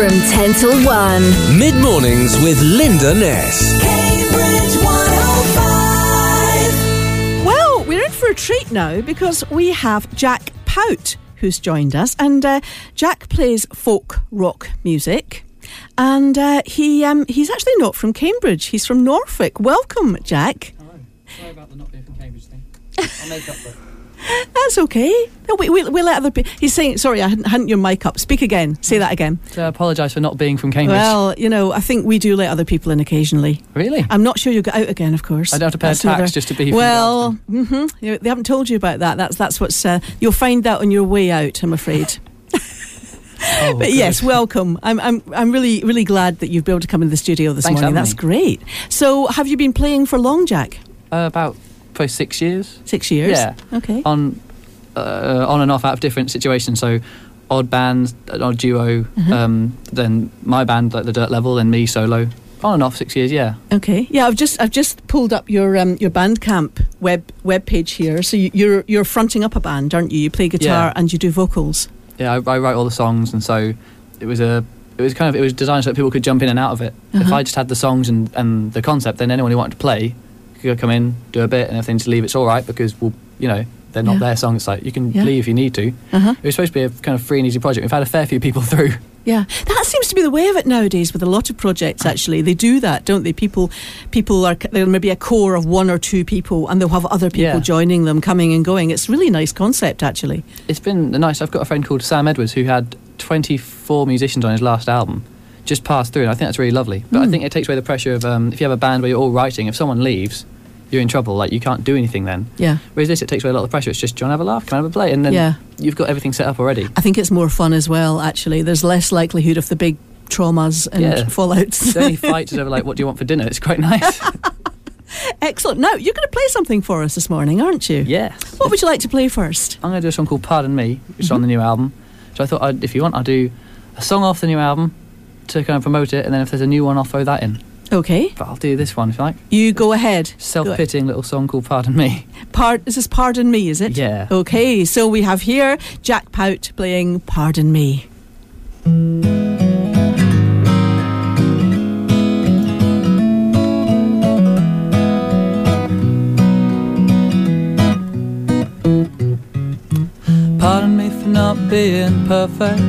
from 10 till 1. Mid mornings with Linda Ness. Cambridge 105. Well, we're in for a treat now because we have Jack Pout who's joined us, and uh, Jack plays folk rock music. And uh, he um, he's actually not from Cambridge. He's from Norfolk. Welcome, Jack. Hello. Sorry about the not being from Cambridge thing. I'll make up for it. That's okay. No, we, we, we'll let other people. He's saying, sorry, I hadn't, hadn't your mic up. Speak again. Say that again. So I apologise for not being from Cambridge. Well, you know, I think we do let other people in occasionally. really? I'm not sure you'll get out again, of course. I don't have to pay a tax another- just to be Well, hmm they haven't told you about that. That's that's what's. Uh, you'll find that on your way out. I'm afraid. Oh, But yes, welcome. I'm I'm I'm really really glad that you've been able to come into the studio this Thanks morning. That's me. great. So, have you been playing for long, Jack? Uh, about probably six years. Six years. Yeah. Okay. On, uh, on and off out of different situations. So, odd bands, odd duo, Mm-hmm. um, then my band, like the Dirt Level, and me solo. On and off six years, yeah. Okay. Yeah, I've just I've just pulled up your um, your Bandcamp web web page here. So you, you're you're fronting up a band, aren't you? You play guitar Yeah. and you do vocals. Yeah, I, I write all the songs, and so it was a. It was kind of it was designed so that people could jump in and out of it. If Uh-huh. I just had the songs and, and the concept, then anyone who wanted to play could come in, do a bit, and if they need to leave, it's all right because we'll, you know, they're not Yeah. their songs. It's like you can Yeah. leave if you need to. Uh-huh. It was supposed to be a kind of free and easy project. We've had a fair few people through. Yeah, that seems to be the way of it nowadays with a lot of projects. Actually, they do that, don't they? People, people are there may be a core of one or two people, and they'll have other people Yeah. joining them, coming and going. It's a really nice concept, actually. It's been nice. I've got a friend called Sam Edwards who had 24 musicians on his last album. Just pass through, and I think that's really lovely. But I Mm. think it takes away the pressure of um, if you have a band where you're all writing. If someone leaves, you're in trouble. Like you can't do anything then. Yeah, Whereas this, it takes away a lot of the pressure. It's just, do you want to have a laugh? Can I have a play? And then Yeah. you've got everything set up already. I think it's more fun as well. Actually, there's less likelihood of the big traumas and Yeah. fallouts. The only fight is over like, what do you want for dinner? It's quite nice. Excellent. Now you're going to play something for us this morning, aren't you? yes. What would you like to play first? I'm going to do a song called Pardon Me, which is on the Mm-hmm. new album. So I thought, I'd, if you want, I'll do a song off the new album to kind of promote it, and then if there's a new one, I'll throw that in. Okay, But I'll do this one if you like. you go ahead. Self-pitying little song called Pardon Me. Part. This is Pardon Me, is it? Yeah. Okay, so we have here Jack Pout playing Pardon Me. Pardon me for not being perfect.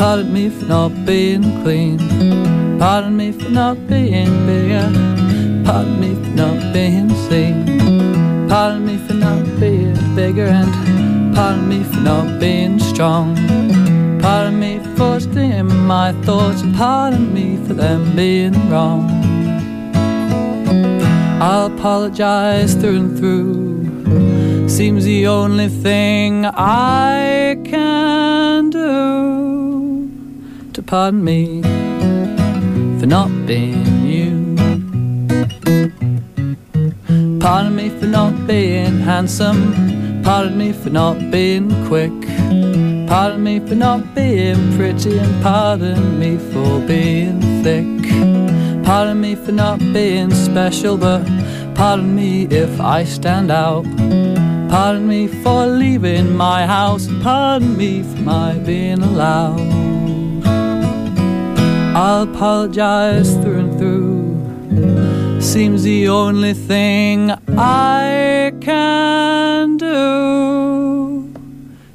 Pardon me for not being clean. Pardon me for not being bigger. Pardon me for not being seen. Pardon me for not being bigger and pardon me for not being strong. Pardon me for stealing my thoughts pardon me for them being wrong. I'll apologize through and through. Seems the only thing I can do pardon me for not being you. Pardon me for not being handsome. Pardon me for not being quick. Pardon me for not being pretty. And pardon me for being thick. Pardon me for not being special, but pardon me if I stand out. Pardon me for leaving my house. Pardon me for my being allowed. I'll apologize through and through. Seems the only thing I can do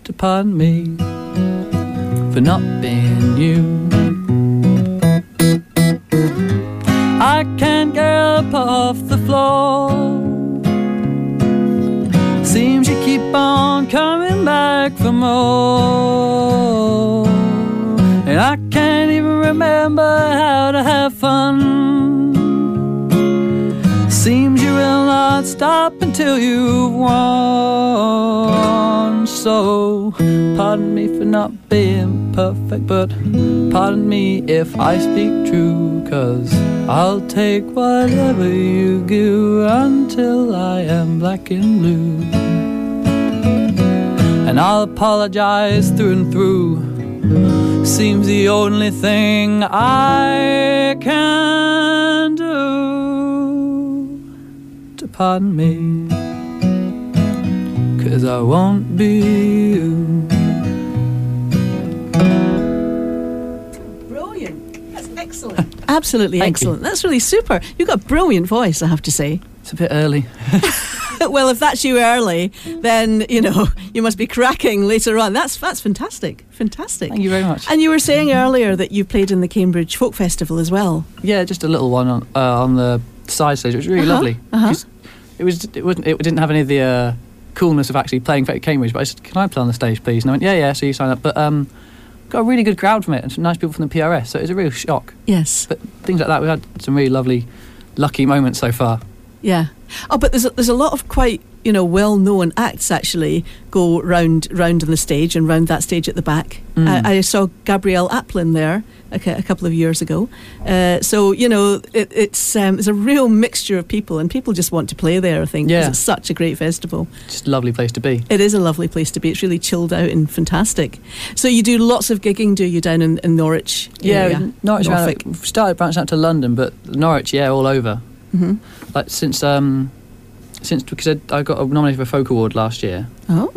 to pardon me for not being you. I can't get up off the floor. Seems you keep on coming back for more. Remember how to have fun. Seems you will not stop until you've won. So, pardon me for not being perfect, but pardon me if I speak true. Cause I'll take whatever you give until I am black and blue. And I'll apologize through and through. Seems the only thing I can do to pardon me. Cause I won't be you. Brilliant. That's excellent. Absolutely Thank you. excellent. That's really super. You've got a brilliant voice, I have to say. It's a bit early. well, if that's you early, then you know you must be cracking later on. That's that's fantastic, fantastic. Thank you very much. And you were saying earlier that you played in the Cambridge Folk Festival as well. Yeah, just a little one on uh, on the side stage. It was really Uh-huh, lovely. uh-huh. It was. It wasn't. It didn't have any of the uh, coolness of actually playing for Cambridge. But I said, "Can I play on the stage, please?" And I went, "Yeah, yeah." So you sign up. But um, got a really good crowd from it, and some nice people from the PRS. So it was a real shock. Yes. But things like that, we had some really lovely, lucky moments so far. Yeah. Oh, but there's a, there's a lot of quite you know well known acts actually go round round on the stage and round that stage at the back. Mm. I, I saw Gabrielle Aplin there a, a couple of years ago. Uh, so you know it, it's um, it's a real mixture of people and people just want to play there. I think Yeah. it's such a great festival. Just a lovely place to be. It is a lovely place to be. It's really chilled out and fantastic. So you do lots of gigging, do you, down in, in Norwich? Yeah, area? Norwich. Norfolk. started branching out to London, but Norwich, yeah, all over. Mhm. Like since um, since because I, I got nominated for a folk award last year, Oh,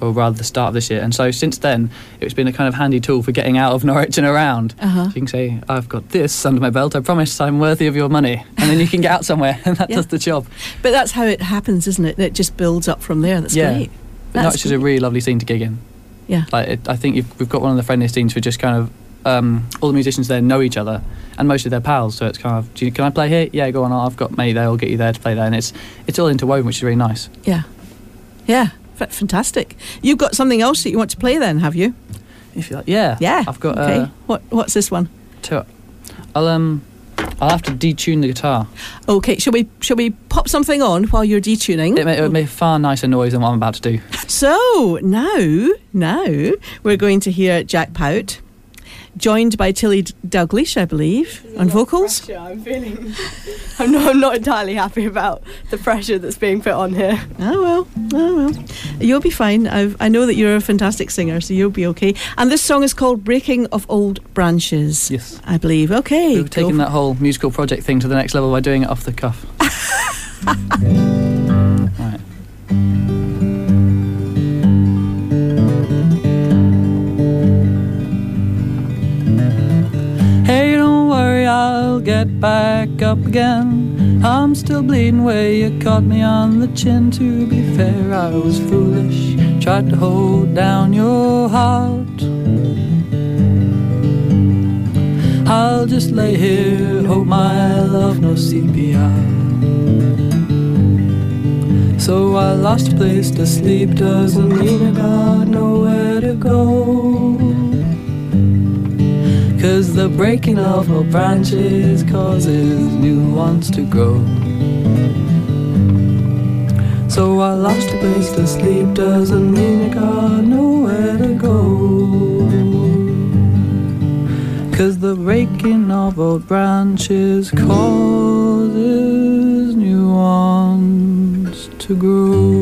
or rather the start of this year, and so since then it's been a kind of handy tool for getting out of Norwich and around. uh-huh. So you can say, I've got this under my belt. I promise I'm worthy of your money, and then you can get out somewhere, and that Yeah. does the job. But that's how it happens, isn't it? It just builds up from there. That's Yeah. great. But That's Norwich is a really lovely scene to gig in. Yeah. Like it, I think you've, we've got one of the friendliest scenes for just kind of um, all the musicians there know each other, and most of their pals. So it's kind of, you, can I play here? Yeah, go on. I've got mate there. I'll get you there to play there, and it's it's all interwoven, which is really nice. Yeah. Yeah. F- fantastic. You've got something else that you want to play then, have you? If you like, yeah, Yeah. I've got Okay. uh, what What's this one? two. I'll um, I'll have to detune the guitar. Okay. Shall we Shall we pop something on while you're detuning? It, may, it would make far nicer noise than what I'm about to do. So now, now we're going to hear Jack Pout, joined by Tilly D- Dalglish, I believe, on vocals. Pressure, I'm feeling. I'm not. I'm not entirely happy about the pressure that's being put on here. Oh well, oh well. You'll be fine. I've, I know that you're a fantastic singer, so you'll be okay. And this song is called "Breaking of Old Branches." Yes. I believe. Okay. We've taken that whole musical project thing to the next level by doing it off the cuff. worry, I'll get back up again. I'm still bleeding where you caught me on the chin. To be fair, I was foolish. Tried to hold down your heart. I'll just lay here, hope my love no CPR. So I lost a place to sleep, doesn't mean I got nowhere to go. Cause the breaking of old branches causes new ones to grow. So I lost a place to sleep, doesn't mean I got nowhere to go. Cause the breaking of old branches causes new ones to grow.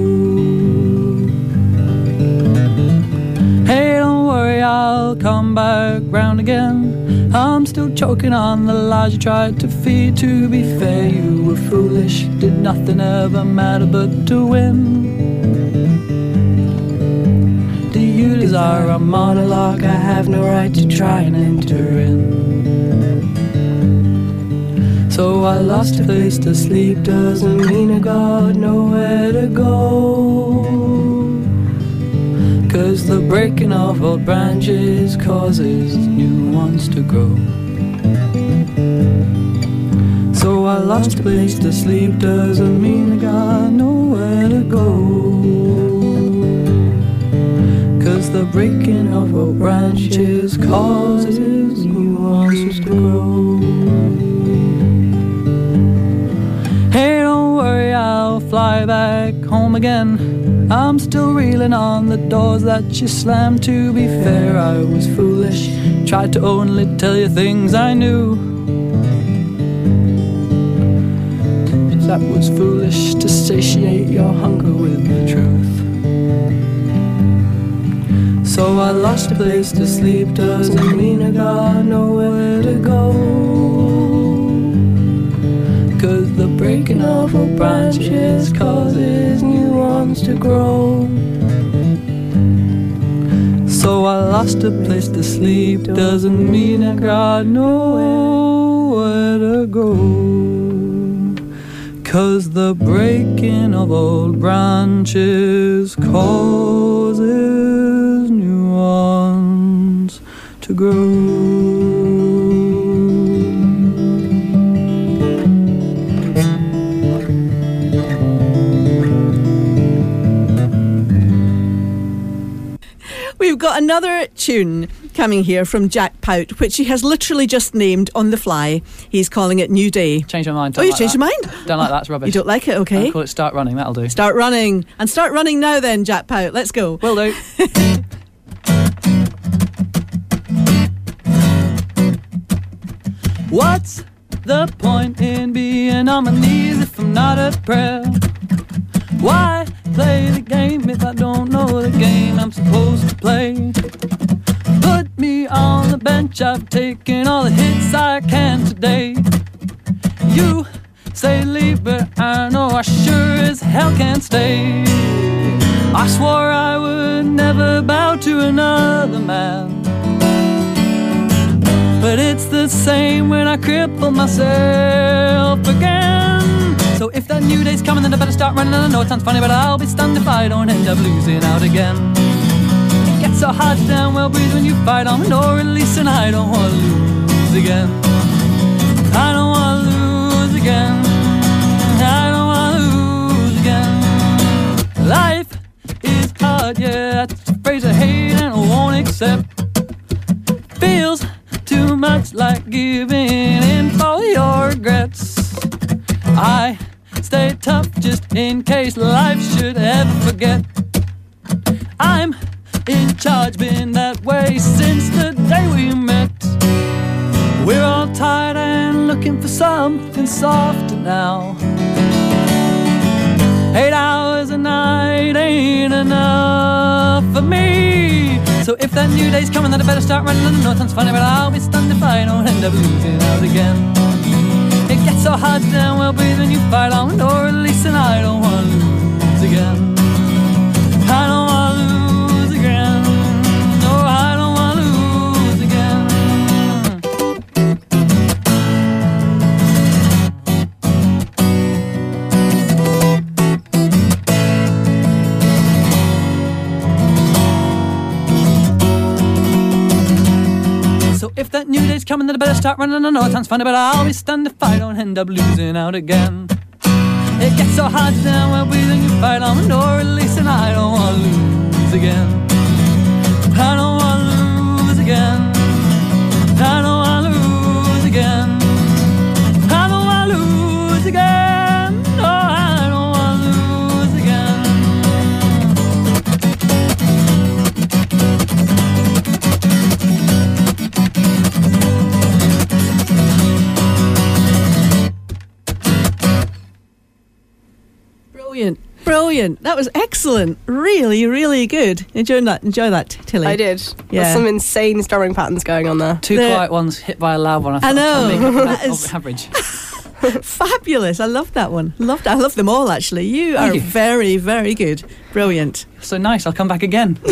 Hey, don't worry, I'll come back round again. I'm still choking on the lies you tried to feed. To be fair, you were foolish. Did nothing ever matter but to win. Do you desire a monologue? I have no right to try and enter in. So I lost a place to sleep, doesn't mean I got nowhere to go. Cause the breaking of old branches causes new ones to grow. So I lost a place to sleep, doesn't mean I got nowhere to go. Cause the breaking of old branches causes new ones to grow. Hey, don't worry, I'll fly back home again. I'm still reeling on the doors that you slammed. To be fair, I was foolish. Tried to only tell you things I knew. That was foolish to satiate your hunger with the truth. So I lost a place to sleep, doesn't mean I got nowhere to go. Cause the breaking of old branches causes new ones to grow. So I lost a place to sleep. Doesn't mean I got nowhere to go. Cause the breaking of old branches causes new ones to grow. Tune coming here from Jack Pout, which he has literally just named on the fly. He's calling it New Day. Change my mind. Oh, don't you like changed that. your mind? Don't like that. It's rubbish. You don't like it, okay? I'll call it Start Running. That'll do. Start running. And start running now then, Jack Pout. Let's go. Will do. What's the point in being on my knees if I'm not a prayer? Why play the game if I don't know the game I'm supposed to play? Put me on the bench, I've taken all the hits I can today. You say leave, but I know I sure as hell can't stay. I swore I would never bow to another man. But it's the same when I cripple myself again. So if that new day's coming, then I better start running. I know it sounds funny, but I'll be stunned if I don't end up losing out again. It gets so hard damn well breathe when you fight on or at least, and I don't want to lose again. I don't want to lose again. I don't want to lose again. Life is hard, yeah, that's a phrase I hate and I won't accept. Feels too much like giving in for your regrets. I stay tough just in case life should ever forget. I'm in charge, been that way since the day we met. We're all tired and looking for something softer now. Eight hours a night ain't enough for me. So if that new day's coming, then I better start running. I know sounds funny, but I'll be stunned if I don't end up losing out again. So to damn well breathe when you fight on, or at least and I don't want to lose again. I don't that day's coming, then I better start running. I know it sounds funny, but I always stand if I don't end up losing out again. It gets so hard down when breathing you fight on the door release, and I don't want to lose again. I don't want to lose again. I don't want to lose again. I don't want to lose again. Brilliant. Brilliant. That was excellent. Really, really good. Enjoy that. Enjoy that, Tilly. I did. Yeah. There's some insane strumming patterns going on there. Two The- quiet ones hit by a loud one. I, thought I know. I'd make it That of is- average. Fabulous. I love that one. Loved I love them all actually. You Thank are you. very, very good. Brilliant. So nice. I'll come back again.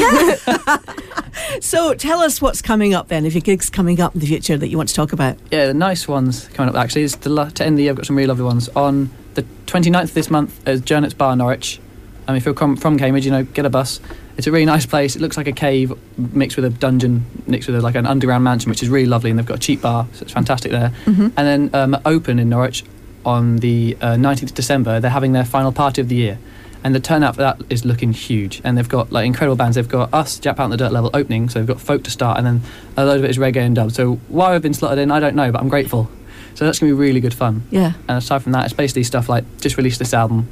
So tell us what's coming up then, if your gig's coming up in the future that you want to talk about. Yeah, the nice ones coming up actually is the, la- to end the year. I've got some really lovely ones on the 29th of this month at Jurnet's Bar, Norwich. I mean, if you're com- from Cambridge, you know, get a bus. It's a really nice place. It looks like a cave mixed with a dungeon, mixed with a, like an underground mansion, which is really lovely. And they've got a cheap bar, so it's fantastic there. And then um, Open in Norwich on the uh, 19th of December, they're having their final party of the year. And the turnout for that is looking huge. And they've got like incredible bands. They've got us, Jack Pound the Dirt level opening, so they've got folk to start, and then a load of it is reggae and dub. So why I've been slotted in, I don't know, but I'm grateful. So that's gonna be really good fun. Yeah. And aside from that, it's basically stuff like just released this album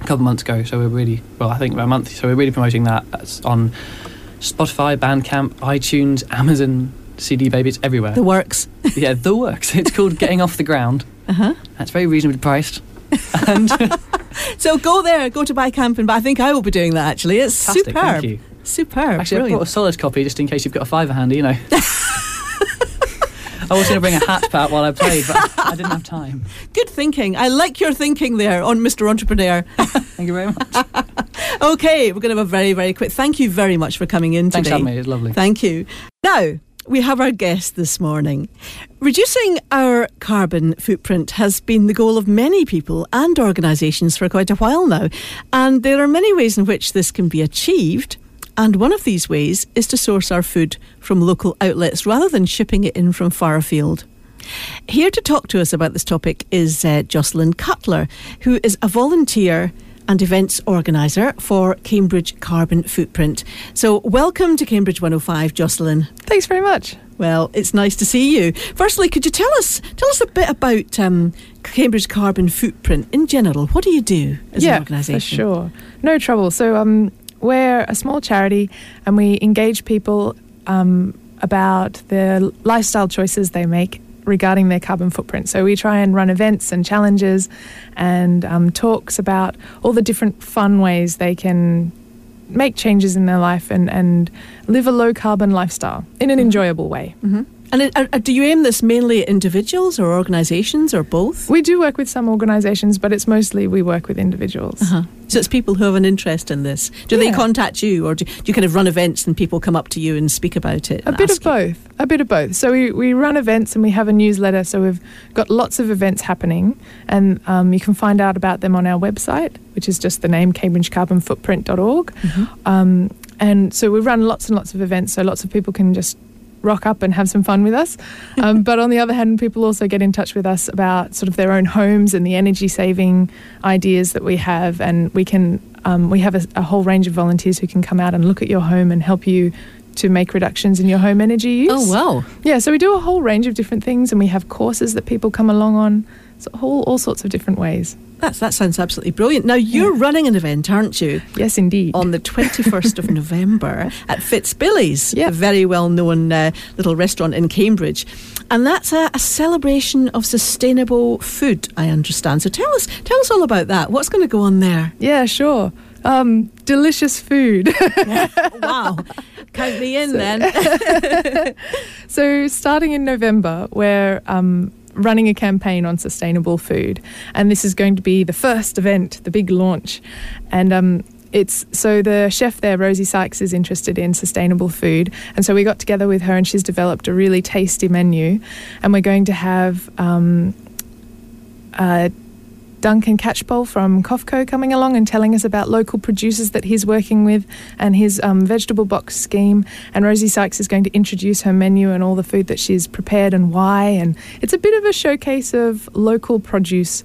a couple months ago. So we're really well, I think about a month. So we're really promoting that. That's on Spotify, Bandcamp, iTunes, Amazon, CD Baby. It's everywhere. The works. yeah, the works. It's called Getting Off the Ground. Uh-huh. That's very reasonably priced. And So go there, go to buy camping, but I think I will be doing that actually. It's Fantastic, superb. thank you. Superb. actually, I Brilliant. brought a solid copy just in case you've got a fiver handy. You know. I was going to bring a hat pat while I played, but I didn't have time. Good thinking. I like your thinking there on Mr. Entrepreneur. Thank you very much. okay, we're going to have a very, very quick. Thank you very much for coming in Thanks today. having. It's lovely. Thank you. Now, we have our guest this morning. Reducing our carbon footprint has been the goal of many people and organisations for quite a while now. And there are many ways in which this can be achieved. And one of these ways is to source our food from local outlets rather than shipping it in from far afield. Here to talk to us about this topic is uh, Jocelyn Cutler, who is a volunteer and events organiser for Cambridge Carbon Footprint. So, welcome to Cambridge 105, Jocelyn. Thanks very much. Well, it's nice to see you. Firstly, could you tell us tell us a bit about um, Cambridge Carbon Footprint in general? What do you do as yeah, an organisation? sure. No trouble. So um, we're a small charity, and we engage people um, about the lifestyle choices they make regarding their carbon footprint. So we try and run events and challenges, and um, talks about all the different fun ways they can make changes in their life and, and live a low carbon lifestyle in an enjoyable way. And it, uh, do you aim this mainly at individuals or organisations or both? We do work with some organisations, but it's mostly we work with individuals. Uh-huh. So it's people who have an interest in this. Do they contact you, or do, do you kind of run events and people come up to you and speak about it? A bit of you? both. A bit of both. So we, we run events and we have a newsletter. So we've got lots of events happening, and um, you can find out about them on our website, which is just the name cambridgecarbonfootprint.org. Mm-hmm. Um, and so we run lots and lots of events, so lots of people can just rock up and have some fun with us. Um, but on the other hand, people also get in touch with us about sort of their own homes and the energy saving ideas that we have, and we can um, we have a, a whole range of volunteers who can come out and look at your home and help you to make reductions in your home energy use. Oh wow! Yeah, so we do a whole range of different things, and we have courses that people come along on, so whole all sorts of different ways. That's, that sounds absolutely brilliant. Now you're running an event, aren't you? Yes, indeed. On the 21st of November at Fitzbillies, Yep. a very well known uh, little restaurant in Cambridge. And that's a, a celebration of sustainable food, I understand. So tell us, tell us all about that. What's going to go on there? yeah, sure. Um, delicious food. wow. Count me in then. So, starting in November, we're um, running a campaign on sustainable food, and this is going to be the first event, the big launch. And um, it's so the chef there, Rosie Sykes, is interested in sustainable food, and so we got together with her, and she's developed a really tasty menu, and we're going to have. Um, uh, Duncan Catchpole from COFCO coming along and telling us about local producers that he's working with and his um, vegetable box scheme. And Rosie Sykes is going to introduce her menu and all the food that she's prepared and why. And it's a bit of a showcase of local produce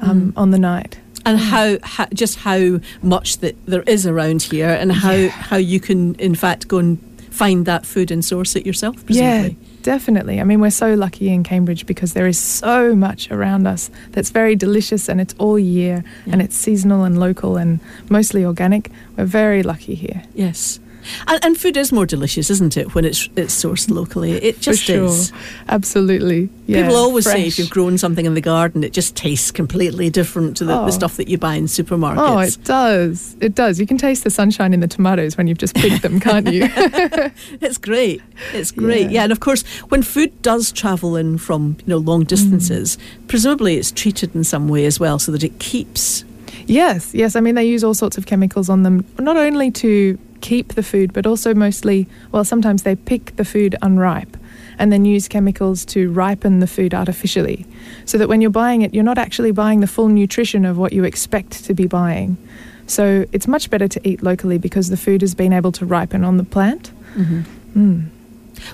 um, on the night. and how, how just how much that there is around here and how, how you can, in fact, go and find that food and source it yourself, presumably. Yeah, definitely. I mean, we're so lucky in Cambridge because there is so much around us that's very delicious and it's all year and it's seasonal and local and mostly organic. We're very lucky here. Yes. And, and food is more delicious, isn't it, when it's it's sourced locally? It just sure. is. Absolutely. Yeah, People always say if you've grown something in the garden, it just tastes completely different to the, Oh. the stuff that you buy in supermarkets. Oh, it does. It does. You can taste the sunshine in the tomatoes when you've just picked them, can't you? It's great. It's great. Yeah. Yeah. and of course, when food does travel in from you know long distances, presumably it's treated in some way as well, so that it keeps. yes, yes. I mean, they use all sorts of chemicals on them, not only to keep the food, but also mostly, well, sometimes they pick the food unripe and then use chemicals to ripen the food artificially. So that when you're buying it, you're not actually buying the full nutrition of what you expect to be buying. So it's much better to eat locally because the food has been able to ripen on the plant. Mm.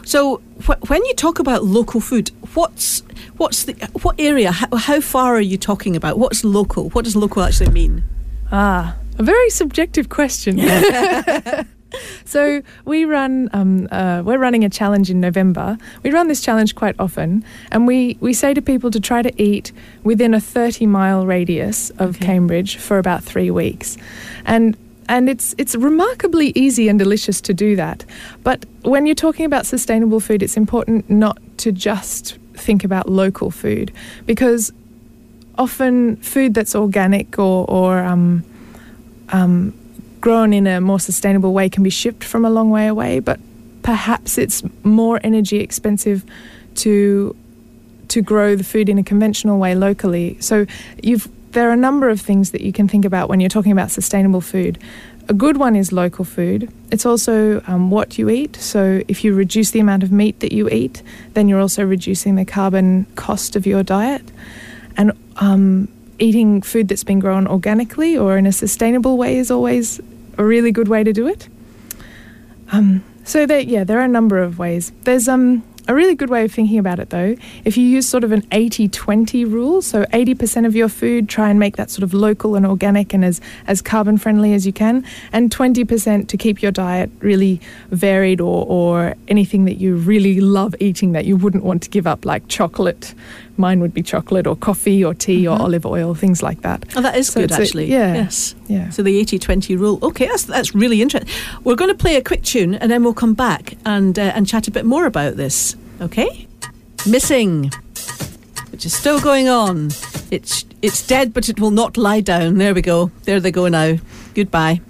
So wh- when you talk about local food, what's what's the what area? How, how far are you talking about? What's local? What does local actually mean? Ah, a very subjective question. so we run, um, uh, we're running a challenge in November. We run this challenge quite often, and we we say to people to try to eat within a thirty mile radius of Okay. Cambridge for about three weeks, and. And it's it's remarkably easy and delicious to do that. But when you're talking about sustainable food, it's important not to just think about local food because often food that's organic or, or um, um, grown in a more sustainable way can be shipped from a long way away, but perhaps it's more energy expensive to to grow the food in a conventional way locally. So you've there are a number of things that you can think about when you're talking about sustainable food. a good one is local food. It's also um, what you eat. So if you reduce the amount of meat that you eat, then you're also reducing the carbon cost of your diet. And um, eating food that's been grown organically or in a sustainable way is always a really good way to do it. Um, so there, yeah, there are a number of ways. There's um, a really good way of thinking about it, though, if you use sort of an 80 20 rule, so 80% of your food, try and make that sort of local and organic and as, as carbon friendly as you can, and 20% to keep your diet really varied or, or anything that you really love eating that you wouldn't want to give up, like chocolate. Mine would be chocolate or coffee or tea or olive oil, things like that. Oh, that is So good, it's a- actually. yeah. Yes. Yeah. So the 80 20 rule. Okay, that's, that's really interesting. We're going to play a quick tune and then we'll come back and, uh, and chat a bit more about this. Okay? Missing, which is still going on. It's, it's dead, but it will not lie down. There we go. There they go now. Goodbye.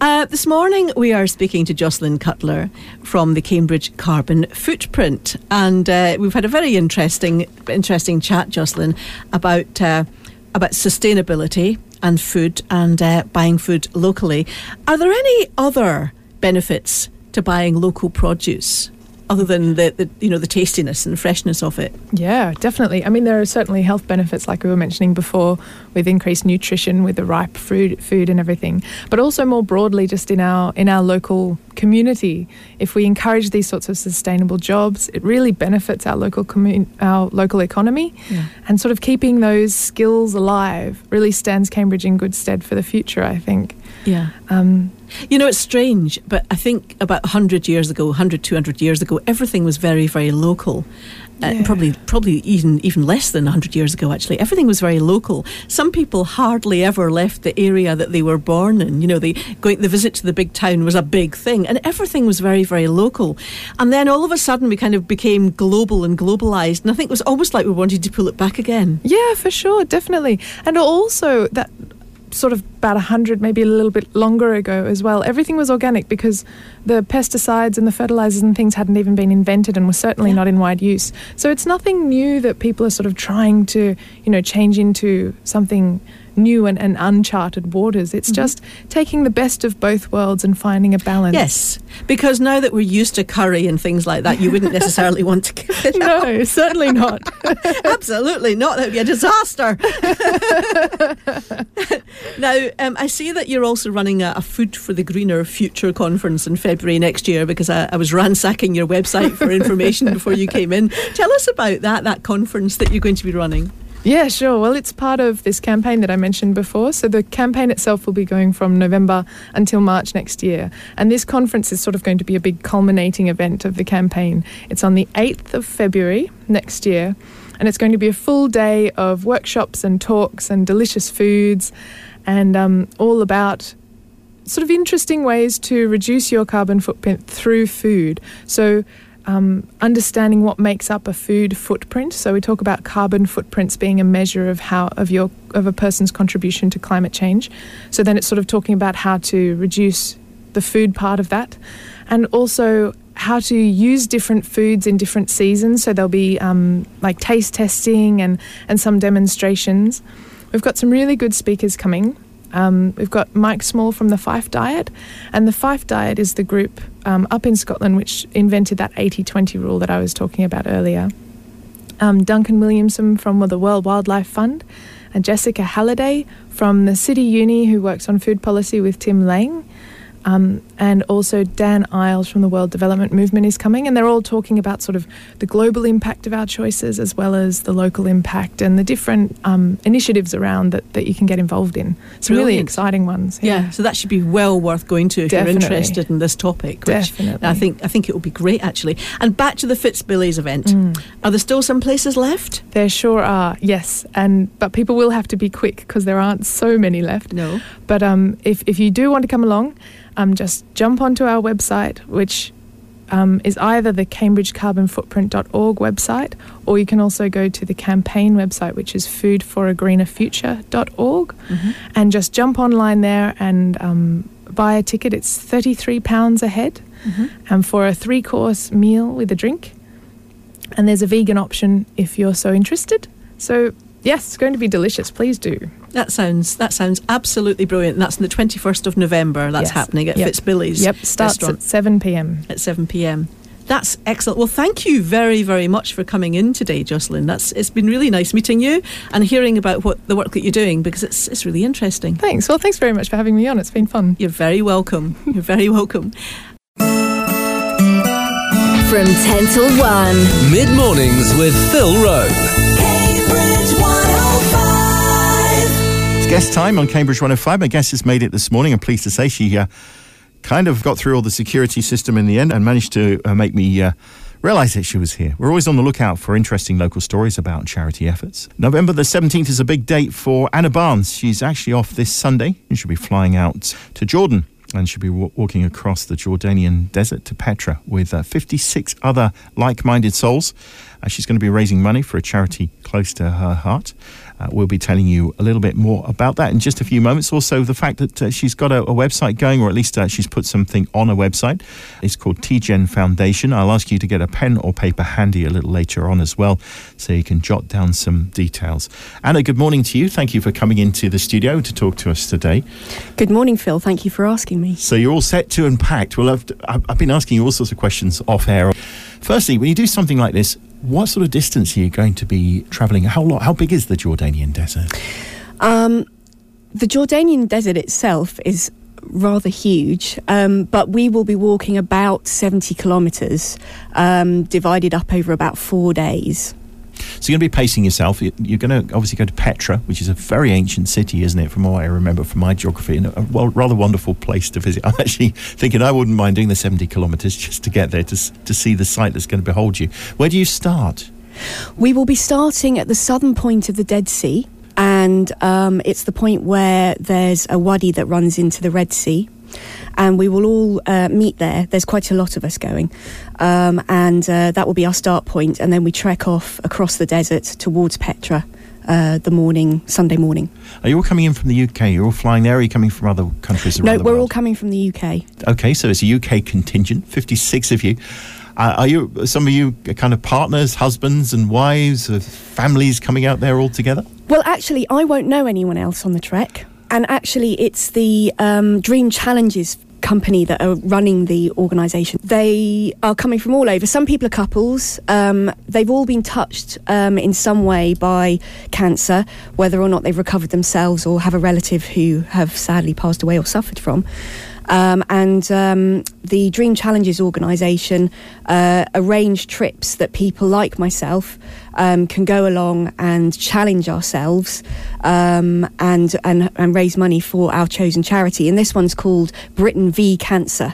Uh, this morning, we are speaking to Jocelyn Cutler from the Cambridge Carbon Footprint, and uh, we've had a very interesting, interesting chat, Jocelyn, about uh, about sustainability and food and uh, buying food locally. Are there any other benefits to buying local produce other than the, the you know the tastiness and freshness of it? Yeah, definitely. I mean, there are certainly health benefits, like we were mentioning before, with increased nutrition, with the ripe fruit, food, and everything. But also more broadly, just in our in our local community, if we encourage these sorts of sustainable jobs, it really benefits our local commun- our local economy, Yeah. and sort of keeping those skills alive really stands Cambridge in good stead for the future. I think. Yeah. Um, You know, it's strange, but I think about 100 years ago, 100, 200 years ago, everything was very, very local. Uh, Probably, probably even even less than 100 years ago. Actually, everything was very local. Some people hardly ever left the area that they were born in. You know, the going the visit to the big town was a big thing, and everything was very, very local. And then all of a sudden, we kind of became global and globalized. And I think it was almost like we wanted to pull it back again. Yeah, for sure, definitely. And also that sort of about 100 maybe a little bit longer ago as well everything was organic because the pesticides and the fertilizers and things hadn't even been invented and were certainly Yeah. not in wide use so it's nothing new that people are sort of trying to you know change into something new and, and uncharted waters it's just taking the best of both worlds and finding a balance Yes, because now that we're used to curry and things like that, you wouldn't necessarily want to give it up. no certainly not Absolutely not. That would be a disaster. now, um, I see that you're also running a, a Food for the Greener Future conference in February next year because I, I was ransacking your website for information before you came in. Tell us about that, that conference that you're going to be running. Yeah, sure. Well, it's part of this campaign that I mentioned before. So the campaign itself will be going from November until March next year. And this conference is sort of going to be a big culminating event of the campaign. It's on the 8th of February next year. And it's going to be a full day of workshops and talks and delicious foods and um, all about sort of interesting ways to reduce your carbon footprint through food. So, um, understanding what makes up a food footprint. So we talk about carbon footprints being a measure of how of your of a person's contribution to climate change. So then it's sort of talking about how to reduce the food part of that, and also how to use different foods in different seasons. So there'll be um, like taste testing and and some demonstrations. We've got some really good speakers coming. Um, we've got Mike Small from the Fife Diet, and the Fife Diet is the group um, up in Scotland which invented that 80 20 rule that I was talking about earlier. Um, Duncan Williamson from the World Wildlife Fund, and Jessica Halliday from the City Uni, who works on food policy with Tim Lang. Um, and also Dan Isles from the World Development Movement is coming, and they're all talking about sort of the global impact of our choices as well as the local impact and the different um, initiatives around that, that you can get involved in. Some really exciting ones. Yeah, so that should be well worth going to if Definitely. you're interested in this topic. Which Definitely. I think I think it will be great actually. And back to the Fitzbillies event. Mm. Are there still some places left? There sure are, yes, and but people will have to be quick because there aren't so many left. No. But um, if if you do want to come along, um, just jump onto our website, which um, is either the cambridgecarbonfootprint.org website, or you can also go to the campaign website, which is foodforagreenerfuture.org, and just jump online there and um, buy a ticket. It's thirty three pounds a head, and for a three course meal with a drink. And there's a vegan option if you're so interested. So yes, it's going to be delicious. Please do. That sounds that sounds absolutely brilliant. And that's on the twenty first of November. That's Yes. happening at Yep. Fitzbillies Yep, starts restaurant at 7 p.m. at seven pm. That's excellent. Well, thank you very, very much for coming in today, Jocelyn. That's it's been really nice meeting you and hearing about what the work that you're doing because it's it's really interesting. Thanks. Well, thanks very much for having me on. It's been fun. You're very welcome. You're very welcome. From 10 till 1. Mid mornings with Phil Rowe. Guest time on Cambridge 105. My guest has made it this morning. I'm pleased to say she uh, kind of got through all the security system in the end and managed to uh, make me uh, realize that she was here. We're always on the lookout for interesting local stories about charity efforts. November the 17th is a big date for Anna Barnes. She's actually off this Sunday and she'll be flying out to Jordan. And she'll be wa- walking across the Jordanian desert to Petra with uh, 56 other like minded souls. Uh, she's going to be raising money for a charity close to her heart. Uh, we'll be telling you a little bit more about that in just a few moments. Also, the fact that uh, she's got a, a website going, or at least uh, she's put something on a website. It's called TGen Foundation. I'll ask you to get a pen or paper handy a little later on as well, so you can jot down some details. Anna, good morning to you. Thank you for coming into the studio to talk to us today. Good morning, Phil. Thank you for asking me. So you're all set to and packed. Well, I've, I've I've been asking you all sorts of questions off air. Firstly, when you do something like this, what sort of distance are you going to be travelling? How long, How big is the Jordanian desert? Um, the Jordanian desert itself is rather huge, um, but we will be walking about 70 kilometres, um, divided up over about four days. So you're going to be pacing yourself. You- You're going to obviously go to Petra, which is a very ancient city, isn't it? From what I remember from my geography, and a well, rather wonderful place to visit. I'm actually thinking I wouldn't mind doing the 70 kilometres just to get there to to see the site that's going to behold you. Where do you start? We will be starting at the southern point of the Dead Sea, and um, it's the point where there's a wadi that runs into the Red Sea. And we will all uh, meet there. There's quite a lot of us going. Um, and uh, that will be our start point. And then we trek off across the desert towards Petra uh, the morning, Sunday morning. Are you all coming in from the UK? You're all flying there. Or are you coming from other countries around No, we're all coming from the UK. Okay, so it's a UK contingent, 56 of you. Uh, are you some of you kind of partners, husbands and wives, of families coming out there all together? Well, actually, I won't know anyone else on the trek. And actually, it's the um, Dream Challenges company that are running the organisation. They are coming from all over. Some people are couples. Um, they've all been touched um, in some way by cancer, whether or not they've recovered themselves or have a relative who have sadly passed away or suffered from. Um, and um, the Dream Challenges organisation uh, arrange trips that people like myself um, can go along and challenge ourselves um, and, and and raise money for our chosen charity. And this one's called Britain v Cancer.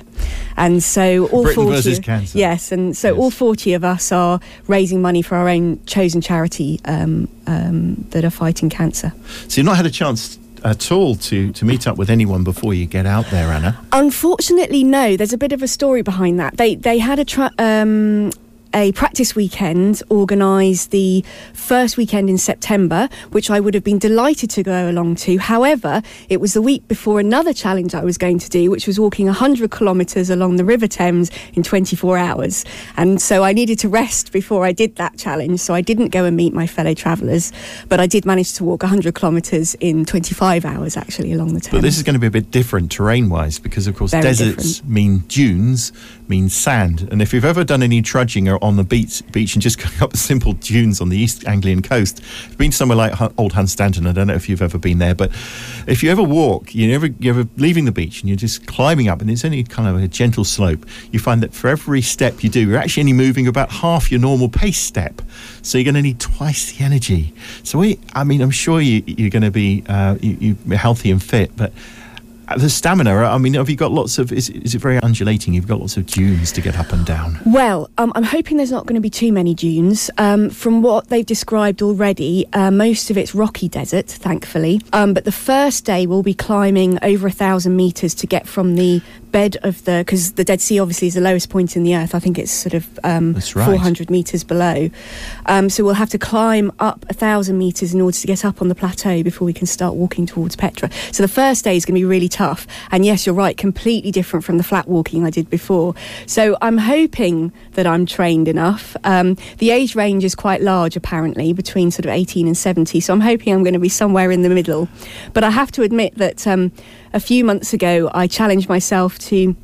And so all Britain 40 versus cancer. Yes, and so Yes. all 40 of us are raising money for our own chosen charity um, um, that are fighting cancer. So you've not had a chance at all to, to meet up with anyone before you get out there, Anna. Unfortunately, no. There's a bit of a story behind that. They they had a tra- um, a practice weekend organised the first weekend in September, which I would have been delighted to go along to. However, it was the week before another challenge I was going to do, which was walking 100 kilometres along the River Thames in 24 hours. And so I needed to rest before I did that challenge. So I didn't go and meet my fellow travellers, but I did manage to walk 100 kilometres in 25 hours actually along the Thames. But this is going to be a bit different terrain wise because, of course, Very deserts mean dunes, mean sand. And if you've ever done any trudging or on the beach, beach and just going up simple dunes on the East Anglian coast, been somewhere like Old Hunstanton. I don't know if you've ever been there, but if you ever walk, you never, you're ever leaving the beach and you're just climbing up, and it's only kind of a gentle slope, you find that for every step you do, you're actually only moving about half your normal pace step. So you're going to need twice the energy. So we, I mean, I'm sure you, you're going to be uh, you, you're healthy and fit, but the stamina. I mean, have you got lots of? Is, is it very undulating? You've got lots of dunes to get up and down. Well, um, I'm hoping there's not going to be too many dunes. Um, from what they've described already, uh, most of it's rocky desert, thankfully. Um, but the first day we'll be climbing over a thousand metres to get from the bed of the because the Dead Sea obviously is the lowest point in the earth. I think it's sort of um, right. 400 meters below. Um, so we'll have to climb up a thousand meters in order to get up on the plateau before we can start walking towards Petra. So the first day is going to be really tough. And yes, you're right, completely different from the flat walking I did before. So I'm hoping that I'm trained enough. Um, the age range is quite large, apparently, between sort of 18 and 70. So I'm hoping I'm going to be somewhere in the middle. But I have to admit that um, a few months ago, I challenged myself to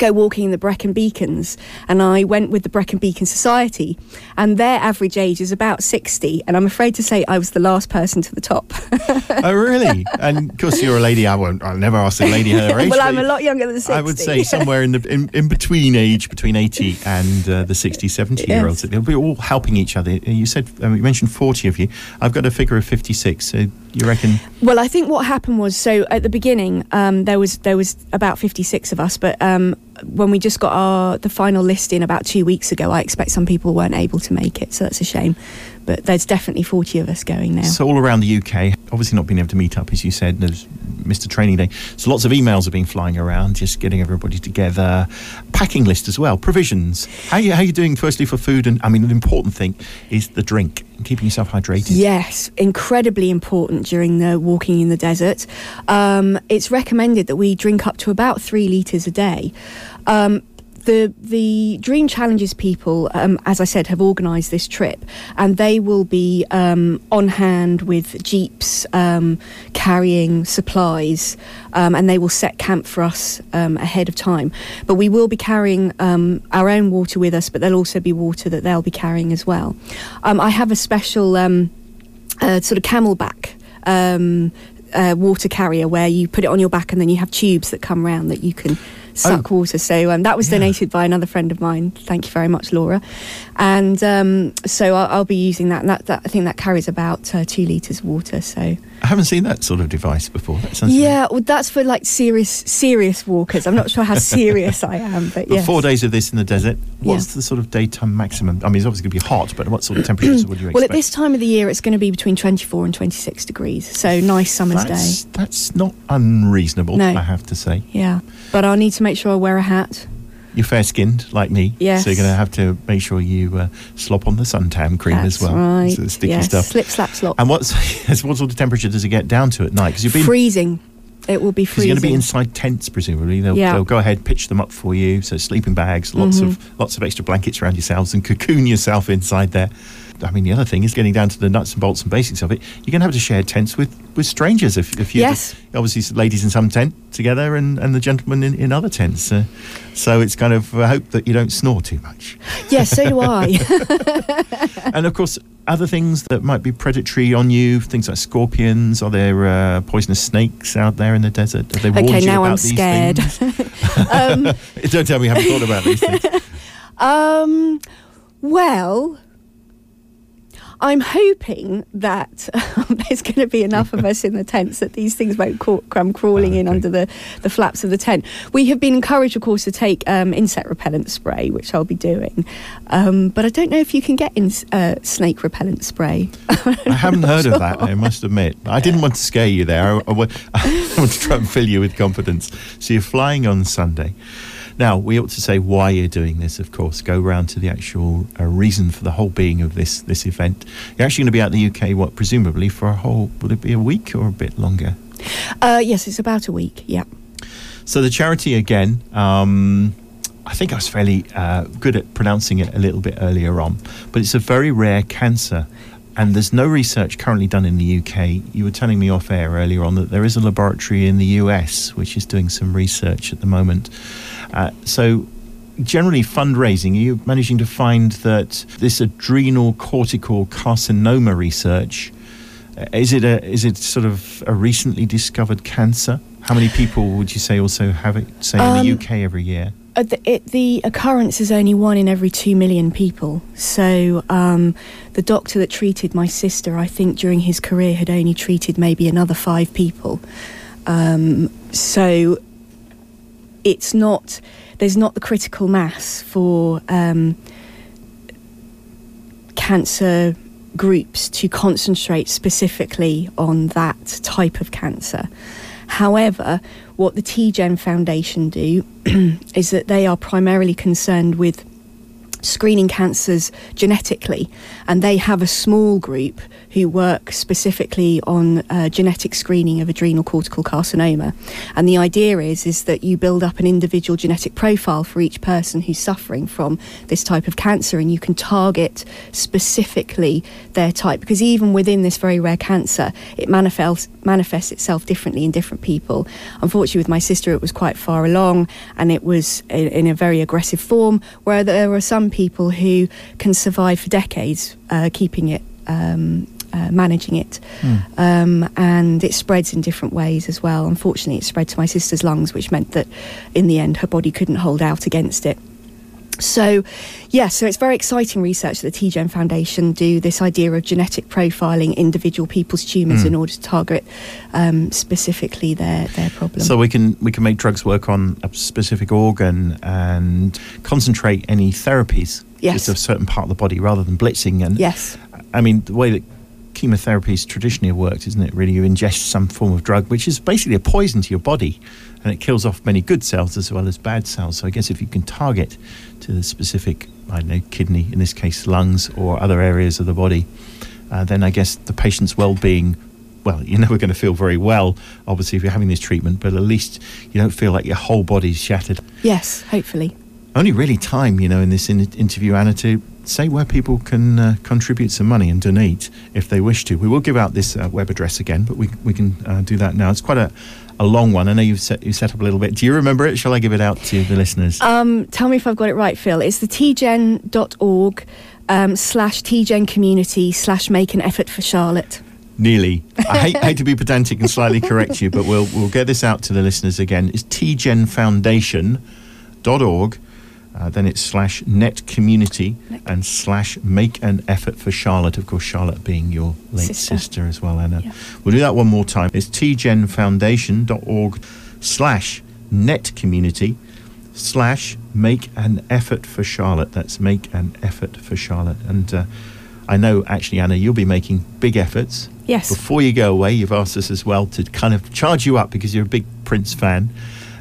go walking in the Brecon Beacons and I went with the Brecon Beacon Society and their average age is about 60 and I'm afraid to say I was the last person to the top. oh, really? And of course, you're a lady. I won't. I'll never ask a lady her age. well, I'm a lot younger than 60. I would say somewhere in the in, in between age between 80 and uh, the 60, 70 year olds. They'll be all helping each other. You said um, you mentioned 40 of you. I've got a figure of 56. So you reckon? Well, I think what happened was so at the beginning um, there was there was about 56 of us, but um, when we just got our the final list in about two weeks ago, I expect some people weren't able to make it, so that's a shame. But there's definitely 40 of us going now. So all around the UK, obviously not being able to meet up, as you said, there's Mr. Training Day. So lots of emails have been flying around, just getting everybody together. Packing list as well, provisions. How you how you doing? Firstly for food, and I mean an important thing is the drink, keeping yourself hydrated. Yes, incredibly important during the walking in the desert. Um, it's recommended that we drink up to about three litres a day. Um, the the Dream Challenges people, um, as I said, have organised this trip, and they will be um, on hand with jeeps um, carrying supplies, um, and they will set camp for us um, ahead of time. But we will be carrying um, our own water with us, but there'll also be water that they'll be carrying as well. I have a special uh, sort of CamelBak. Uh, water carrier where you put it on your back and then you have tubes that come round that you can suck water. So um, that was Yeah. donated by another friend of mine. Thank you very much, Laura. And um, so I'll, I'll be using that. And that, that I think that carries about uh, two litres of water. So I haven't seen that sort of device before. That sounds yeah, well, that's for like serious serious walkers. I'm not sure how serious I am, but But yes. four days of this in the desert. What's Yeah. the sort of daytime maximum? I mean, it's obviously going to be hot, but what sort of temperatures would you expect? Well, at this time of the year, it's going to be between 24 and 26 degrees. So nice summer's that's, day. that's not unreasonable, No. I have to say. Yeah, but I'll need to make sure I wear a hat. You're fair skinned like me, Yes. so you're going to have to make sure you uh, slop on the suntan cream That's as well. right. So the sticky yes. stuff. Slip, slap, slop. And what's what sort of temperature does it get down to at night? Because you've been freezing. It will be Because you're going to be inside tents, presumably. They'll, Yeah. they'll go ahead, pitch them up for you. So sleeping bags, lots Mhm. of lots of extra blankets around yourselves, and cocoon yourself inside there. I mean, the other thing is getting down to the nuts and bolts and basics of it. You're going to have to share tents with, with strangers if, if you Yes. obviously ladies in some tent together and, and the gentlemen in, in other tents. Uh, so it's kind of I hope that you don't snore too much. Yes, so do I. and of course, other things that might be predatory on you, things like scorpions. Are there uh, poisonous snakes out there in the desert? Have they warned okay, you now about I'm these scared. things? um, Don't tell me you haven't thought about these things. um, well, I'm hoping that um, there's going to be enough of us in the tents that these things won't ca- come crawling in under the, the flaps of the tent. We have been encouraged, of course, to take um, insect repellent spray, which I'll be doing. Um, but I don't know if you can get in, uh, snake repellent spray. I haven't heard of that, I must admit. I didn't want to scare you there. I, I I want to try and fill you with confidence. So you're flying on Sunday. Now, we ought to say why you're doing this, of course. Go round to the actual uh, reason for the whole being of this, this event. You're actually going to be out in the UK, what, presumably for a whole, will it be a week or a bit longer? Uh, yes, it's about a week, yeah. So the charity again, um, I think I was fairly uh, good at pronouncing it a little bit earlier on, but it's a very rare cancer. And there's no research currently done in the UK. You were telling me off air earlier on that there is a laboratory in the US which is doing some research at the moment. Uh, so, generally, fundraising, are you managing to find that this adrenal cortical carcinoma research uh, is it a is it sort of a recently discovered cancer? How many people would you say also have it, say in the Um, UK every year? The, it, the occurrence is only one in every two million people. So um, the doctor that treated my sister, I think during his career, had only treated maybe another five people. Um, so it's not there's not the critical mass for um, cancer groups to concentrate specifically on that type of cancer. However, what the TGen Foundation do is that they are primarily concerned with screening cancers genetically, and they have a small group who work specifically on uh, genetic screening of adrenal cortical carcinoma. And the idea is is that you build up an individual genetic profile for each person who's suffering from this type of cancer, and you can target specifically their type because even within this very rare cancer, it manifests manifests itself differently in different people. Unfortunately, with my sister, it was quite far along, and it was in, in a very aggressive form. Where there are some people who can survive for decades uh, keeping it. Um, uh, managing it, um, and it spreads in different ways as well. Unfortunately, it spread to my sister's lungs, which meant that in the end her body couldn't hold out against it. So, yeah, so it's very exciting research that the TGen Foundation do. This idea of genetic profiling individual people's tumours in order to target um, specifically their their problem. So we can we can make drugs work on a specific organ and concentrate any therapies Yes. to a certain part of the body rather than blitzing. And yes, I mean the way that chemotherapies traditionally worked, isn't it? Really, you ingest some form of drug, which is basically a poison to your body, and it kills off many good cells as well as bad cells. So I guess if you can target to the specific, I don't know, kidney in this case, lungs or other areas of the body, uh, then I guess the patient's well-being. Well, you're never going to feel very well, obviously, if you're having this treatment, but at least you don't feel like your whole body's shattered. yes, hopefully. Only really time, you know, in this in- interview, Anna, to say where people can uh, contribute some money and donate if they wish to. We will give out this uh, web address again, but we, we can uh, do that now. It's quite a, a long one. I know you've set, you set up a little bit. Do you remember it? Shall I give it out to the listeners? Um, tell me if I've got it right, Phil. It's the tgen.org um, slash tgen community slash make an effort for Charlotte. Nearly. I hate, hate to be pedantic and slightly correct you, but we'll, we'll get this out to the listeners again. It's tgenfoundation.org. Uh, then it's slash net community and slash make an effort for Charlotte. Of course, Charlotte being your late Sister. sister, as well, Anna. Yeah. We'll do that one more time. It's tgenfoundation.org slash net community slash make an effort for Charlotte. That's make an effort for Charlotte. And uh, I know, actually, Anna, you'll be making big efforts. Yes. Before you go away, you've asked us as well to kind of charge you up because you're a big Prince fan.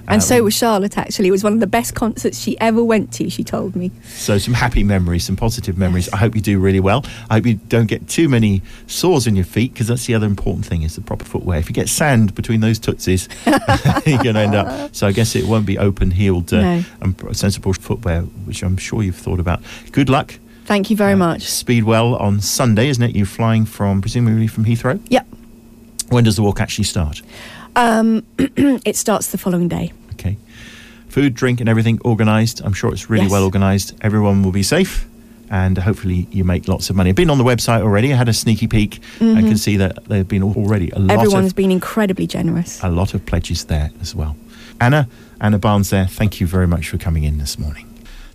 And so Um, was Charlotte, actually. It was one of the best concerts she ever went to, she told me. So some happy memories, some positive memories. I hope you do really well. I hope you don't get too many sores in your feet because that's the other important thing is the proper footwear. If you get sand between those tootsies, you're going to end up. So I guess it won't be open-heeled uh, No. and sensible footwear, which I'm sure you've thought about. Good luck. Thank you very Uh, much. Speedwell on Sunday, isn't it? You're flying from presumably from Heathrow. Yep. When does the walk actually start? Um, it starts the following day. Okay. Food, drink, and everything organised. I'm sure it's really Yes. well organised. Everyone will be safe. And hopefully you make lots of money. I've been on the website already. I had a sneaky peek and can see that there have been already a lot Everyone of been incredibly generous. a lot of pledges there as well. Anna, Anna Barnes there, thank you very much for coming in this morning.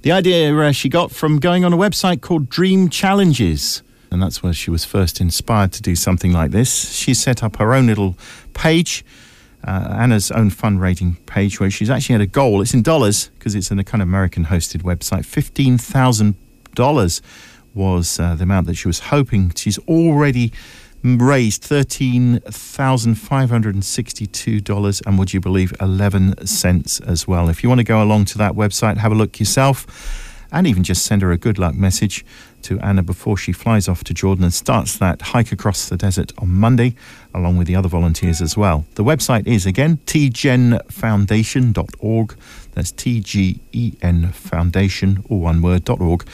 The idea uh, she got from going on a website called Dream Challenges, and that's where she was first inspired to do something like this. She set up her own little page, uh, Anna's own fundraising page, where she's actually had a goal. It's in dollars because it's in a kind of American hosted website. $15,000 was uh, the amount that she was hoping. She's already raised $13,562 and would you believe 11 cents as well. If you want to go along to that website, have a look yourself and even just send her a good luck message to Anna before she flies off to Jordan and starts that hike across the desert on Monday, along with the other volunteers as well. The website is again tgenfoundation.org. That's T G E N Foundation, all one word, org,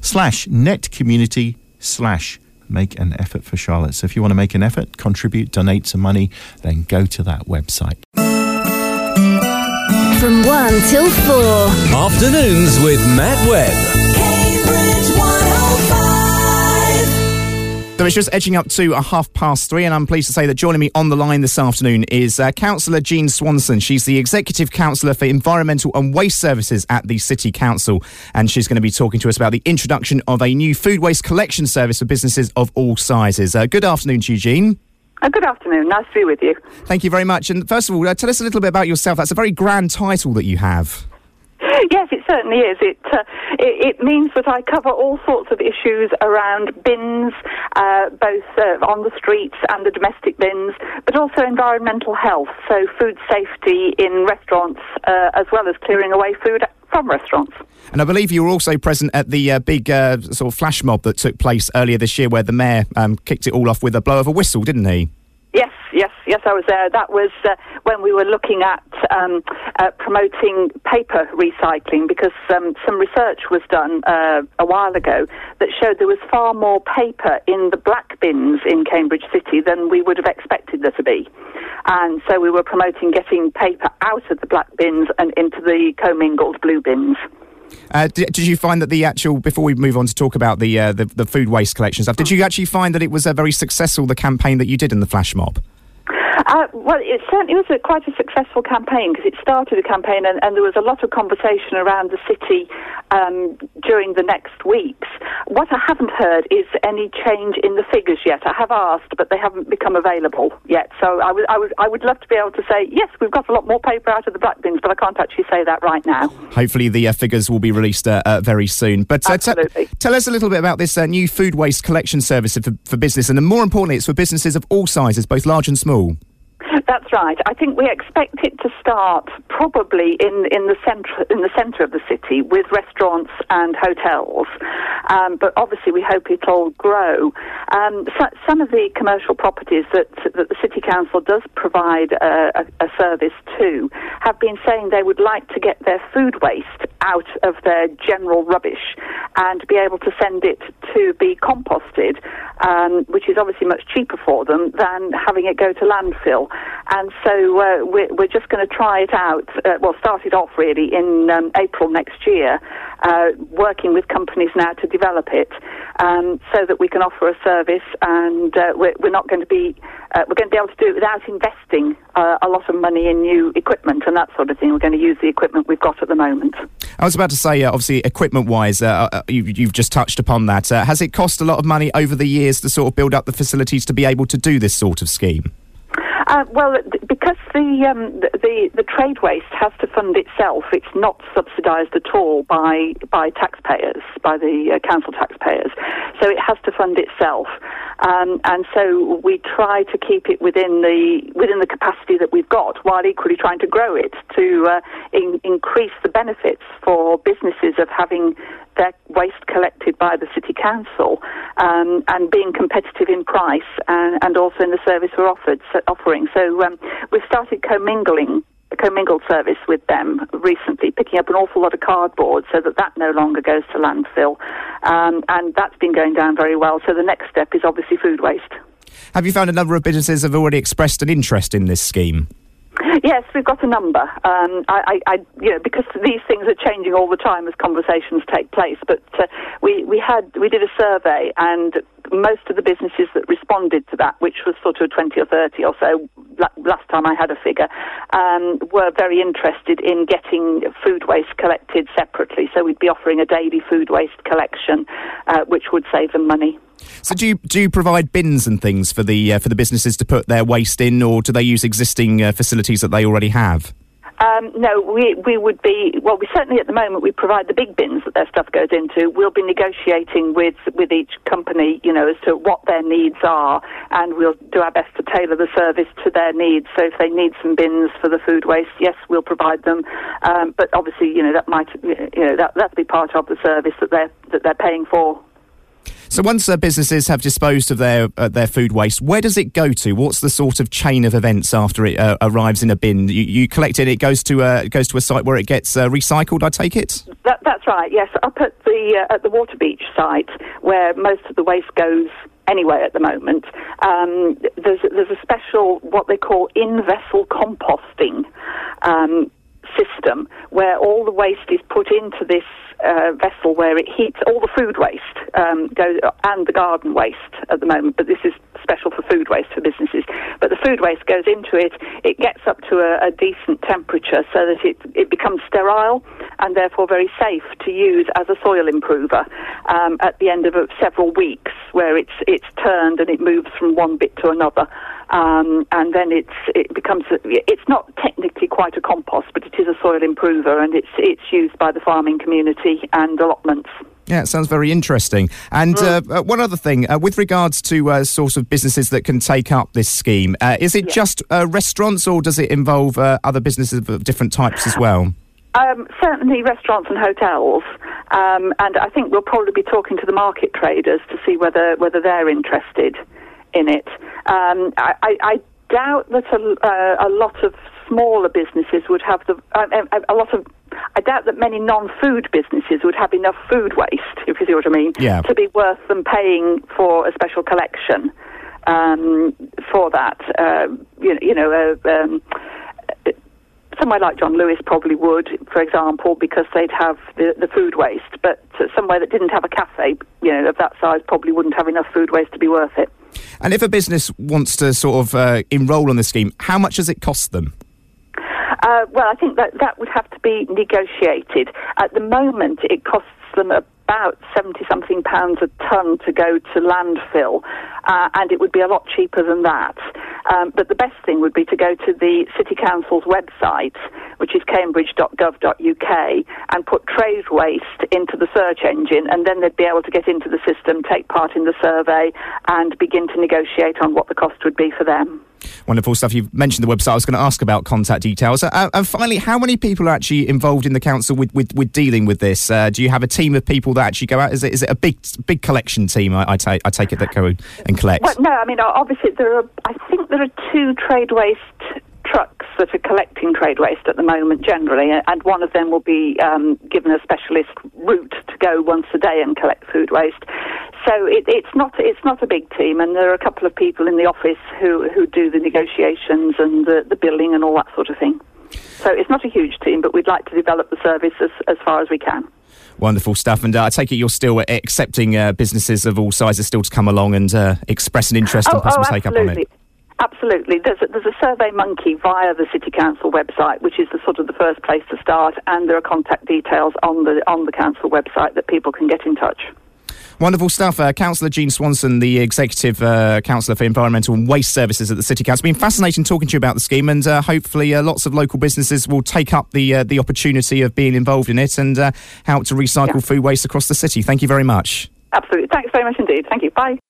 slash net community slash make an effort for Charlotte. So if you want to make an effort, contribute, donate some money, then go to that website. From 1 till 4. Afternoons with Matt Webb. Cambridge 105. So it's just edging up to a half past three, and I'm pleased to say that joining me on the line this afternoon is uh, Councillor Jean Swanson. She's the Executive Councillor for Environmental and Waste Services at the City Council, and she's going to be talking to us about the introduction of a new food waste collection service for businesses of all sizes. Uh, good afternoon to you, Jean. Uh, good afternoon. Nice to be with you. Thank you very much. And first of all, uh, tell us a little bit about yourself. That's a very grand title that you have. Yes, it certainly is. It, uh, it it means that I cover all sorts of issues around bins, uh, both uh, on the streets and the domestic bins, but also environmental health, so food safety in restaurants, uh, as well as clearing away food from restaurants. And I believe you were also present at the uh, big uh, sort of flash mob that took place earlier this year, where the mayor um, kicked it all off with a blow of a whistle, didn't he? Yes, yes, yes, I was there. That was uh, when we were looking at um, uh, promoting paper recycling because um, some research was done uh, a while ago that showed there was far more paper in the black bins in Cambridge City than we would have expected there to be. And so we were promoting getting paper out of the black bins and into the commingled blue bins. Uh, did, did you find that the actual before we move on to talk about the, uh, the the food waste collection stuff? Did you actually find that it was a very successful the campaign that you did in the flash mob? Uh, well, it certainly was a, quite a successful campaign because it started a campaign and, and there was a lot of conversation around the city um, during the next weeks. What I haven't heard is any change in the figures yet. I have asked, but they haven't become available yet. So I would, I would, I would love to be able to say, yes, we've got a lot more paper out of the black bins, but I can't actually say that right now. Hopefully, the uh, figures will be released uh, uh, very soon. But uh, t- tell us a little bit about this uh, new food waste collection service for, for business, and more importantly, it's for businesses of all sizes, both large and small. That's right. I think we expect it to start probably in, in the centre in the centre of the city with restaurants and hotels, um, but obviously we hope it'll grow. Um, so, some of the commercial properties that that the city council does provide a, a, a service to have been saying they would like to get their food waste out of their general rubbish and be able to send it to be composted, um, which is obviously much cheaper for them than having it go to landfill. And so uh, we're, we're just going to try it out, uh, well, start it off really in um, April next year, uh, working with companies now to develop it um, so that we can offer a service and uh, we're, we're not going to be, uh, we're going to be able to do it without investing uh, a lot of money in new equipment and that sort of thing. We're going to use the equipment we've got at the moment. I was about to say, uh, obviously, equipment-wise, uh, uh, you, you've just touched upon that. Has it cost a lot of money over the years to sort of build up the facilities to be able to do this sort of scheme? Uh, well, because the, um, the the trade waste has to fund itself, it's not subsidised at all by by taxpayers, by the uh, council taxpayers. So it has to fund itself, um, and so we try to keep it within the within the capacity that we've got, while equally trying to grow it to uh, in- increase the benefits for businesses of having their waste collected by the city council um, and being competitive in price and, and also in the service we're offered so, offering. So um, we've started commingling commingled service with them recently, picking up an awful lot of cardboard so that that no longer goes to landfill, um, and that's been going down very well. So the next step is obviously food waste. Have you found a number of businesses have already expressed an interest in this scheme? Yes, we've got a number. Um, I, I, I, you know, because these things are changing all the time as conversations take place. But uh, we we had we did a survey, and most of the businesses that responded to that, which was sort of twenty or thirty or so, last time I had a figure, um, were very interested in getting food waste collected separately. So we'd be offering a daily food waste collection, uh, which would save them money. So do you do you provide bins and things for the uh, for the businesses to put their waste in, or do they use existing uh, facilities that they already have? Um, no, we we would be well. We certainly at the moment we provide the big bins that their stuff goes into. We'll be negotiating with with each company, you know, as to what their needs are, and we'll do our best to tailor the service to their needs. So if they need some bins for the food waste, yes, we'll provide them. Um, but obviously, you know, that might you know that that'll be part of the service that they're that they're paying for. So once uh, businesses have disposed of their uh, their food waste, where does it go to? What's the sort of chain of events after it uh, arrives in a bin? You, you collect it, it goes to a it goes to a site where it gets uh, recycled. I take it. That, that's right. Yes, up at the uh, at the Waterbeach site, where most of the waste goes anyway at the moment. Um, there's there's a special what they call in vessel composting um, system where all the waste is put into this uh, vessel where it heats all the food waste um, goes and the garden waste at the moment. But this is special for food waste for businesses, but the food waste goes into it. It gets up to a, a decent temperature so that it it becomes sterile and therefore very safe to use as a soil improver um, at the end of uh, several weeks, where it's it's turned and it moves from one bit to another. Um, and then it's it becomes it's not technically quite a compost, but it is a soil improver, and it's it's used by the farming community and allotments. Yeah, it sounds very interesting. And uh, uh, one other thing, uh, with regards to uh, sort of businesses that can take up this scheme, uh, is it just uh, restaurants or does it involve uh, other businesses of different types as well? Um, certainly restaurants and hotels, um, and I think we'll probably be talking to the market traders to see whether whether they're interested in it. Um, I, I, I doubt that a, uh, a lot of smaller businesses would have the uh, a, a lot of. I doubt that many non-food businesses would have enough food waste, if you see what I mean, Yeah. to be worth them paying for a special collection um, for that. Uh, you know, you know uh, um, somewhere like John Lewis probably would, for example, because they'd have the, the food waste. But uh, somewhere that didn't have a cafe, you know, of that size, probably wouldn't have enough food waste to be worth it. And if a business wants to sort of uh, enrol on the scheme, how much does it cost them? Uh, well, I think that that would have to be negotiated. At the moment, it costs them about 70 something pounds a tonne to go to landfill, uh, and it would be a lot cheaper than that. Um, but the best thing would be to go to the City Council's website, which is cambridge.gov.uk, and put trade waste into the search engine, and then they'd be able to get into the system, take part in the survey, and begin to negotiate on what the cost would be for them. Wonderful stuff. You've mentioned the website. I was going to ask about contact details. Uh, and finally, how many people are actually involved in the council with, with, with dealing with this? Uh, do you have a team of people that actually go out? Is it, is it a big big collection team? I, I, take, I take it that go and collect. Well, no, I mean, obviously, there are, I think there are two trade waste trucks that are collecting trade waste at the moment generally, and one of them will be um, given a specialist route to go once a day and collect food waste. So it, it's not it's not a big team, and there are a couple of people in the office who, who do the negotiations and the, the billing and all that sort of thing. So it's not a huge team, but we'd like to develop the service as, as far as we can. Wonderful stuff. And uh, I take it you're still uh, accepting uh, businesses of all sizes still to come along and uh, express an interest and possibly take up on it. Absolutely. There's a, there's a Survey Monkey via the City Council website, which is the sort of the first place to start, and there are contact details on the on the council website that people can get in touch. Wonderful stuff. Uh, Councillor Jean Swanson, the Executive uh, Councillor for Environmental and Waste Services at the City Council. It's been fascinating talking to you about the scheme, and uh, hopefully uh, lots of local businesses will take up the uh, the opportunity of being involved in it and uh, help to recycle food waste across the city. Thank you very much. Absolutely. Thanks very much indeed. Thank you. Bye.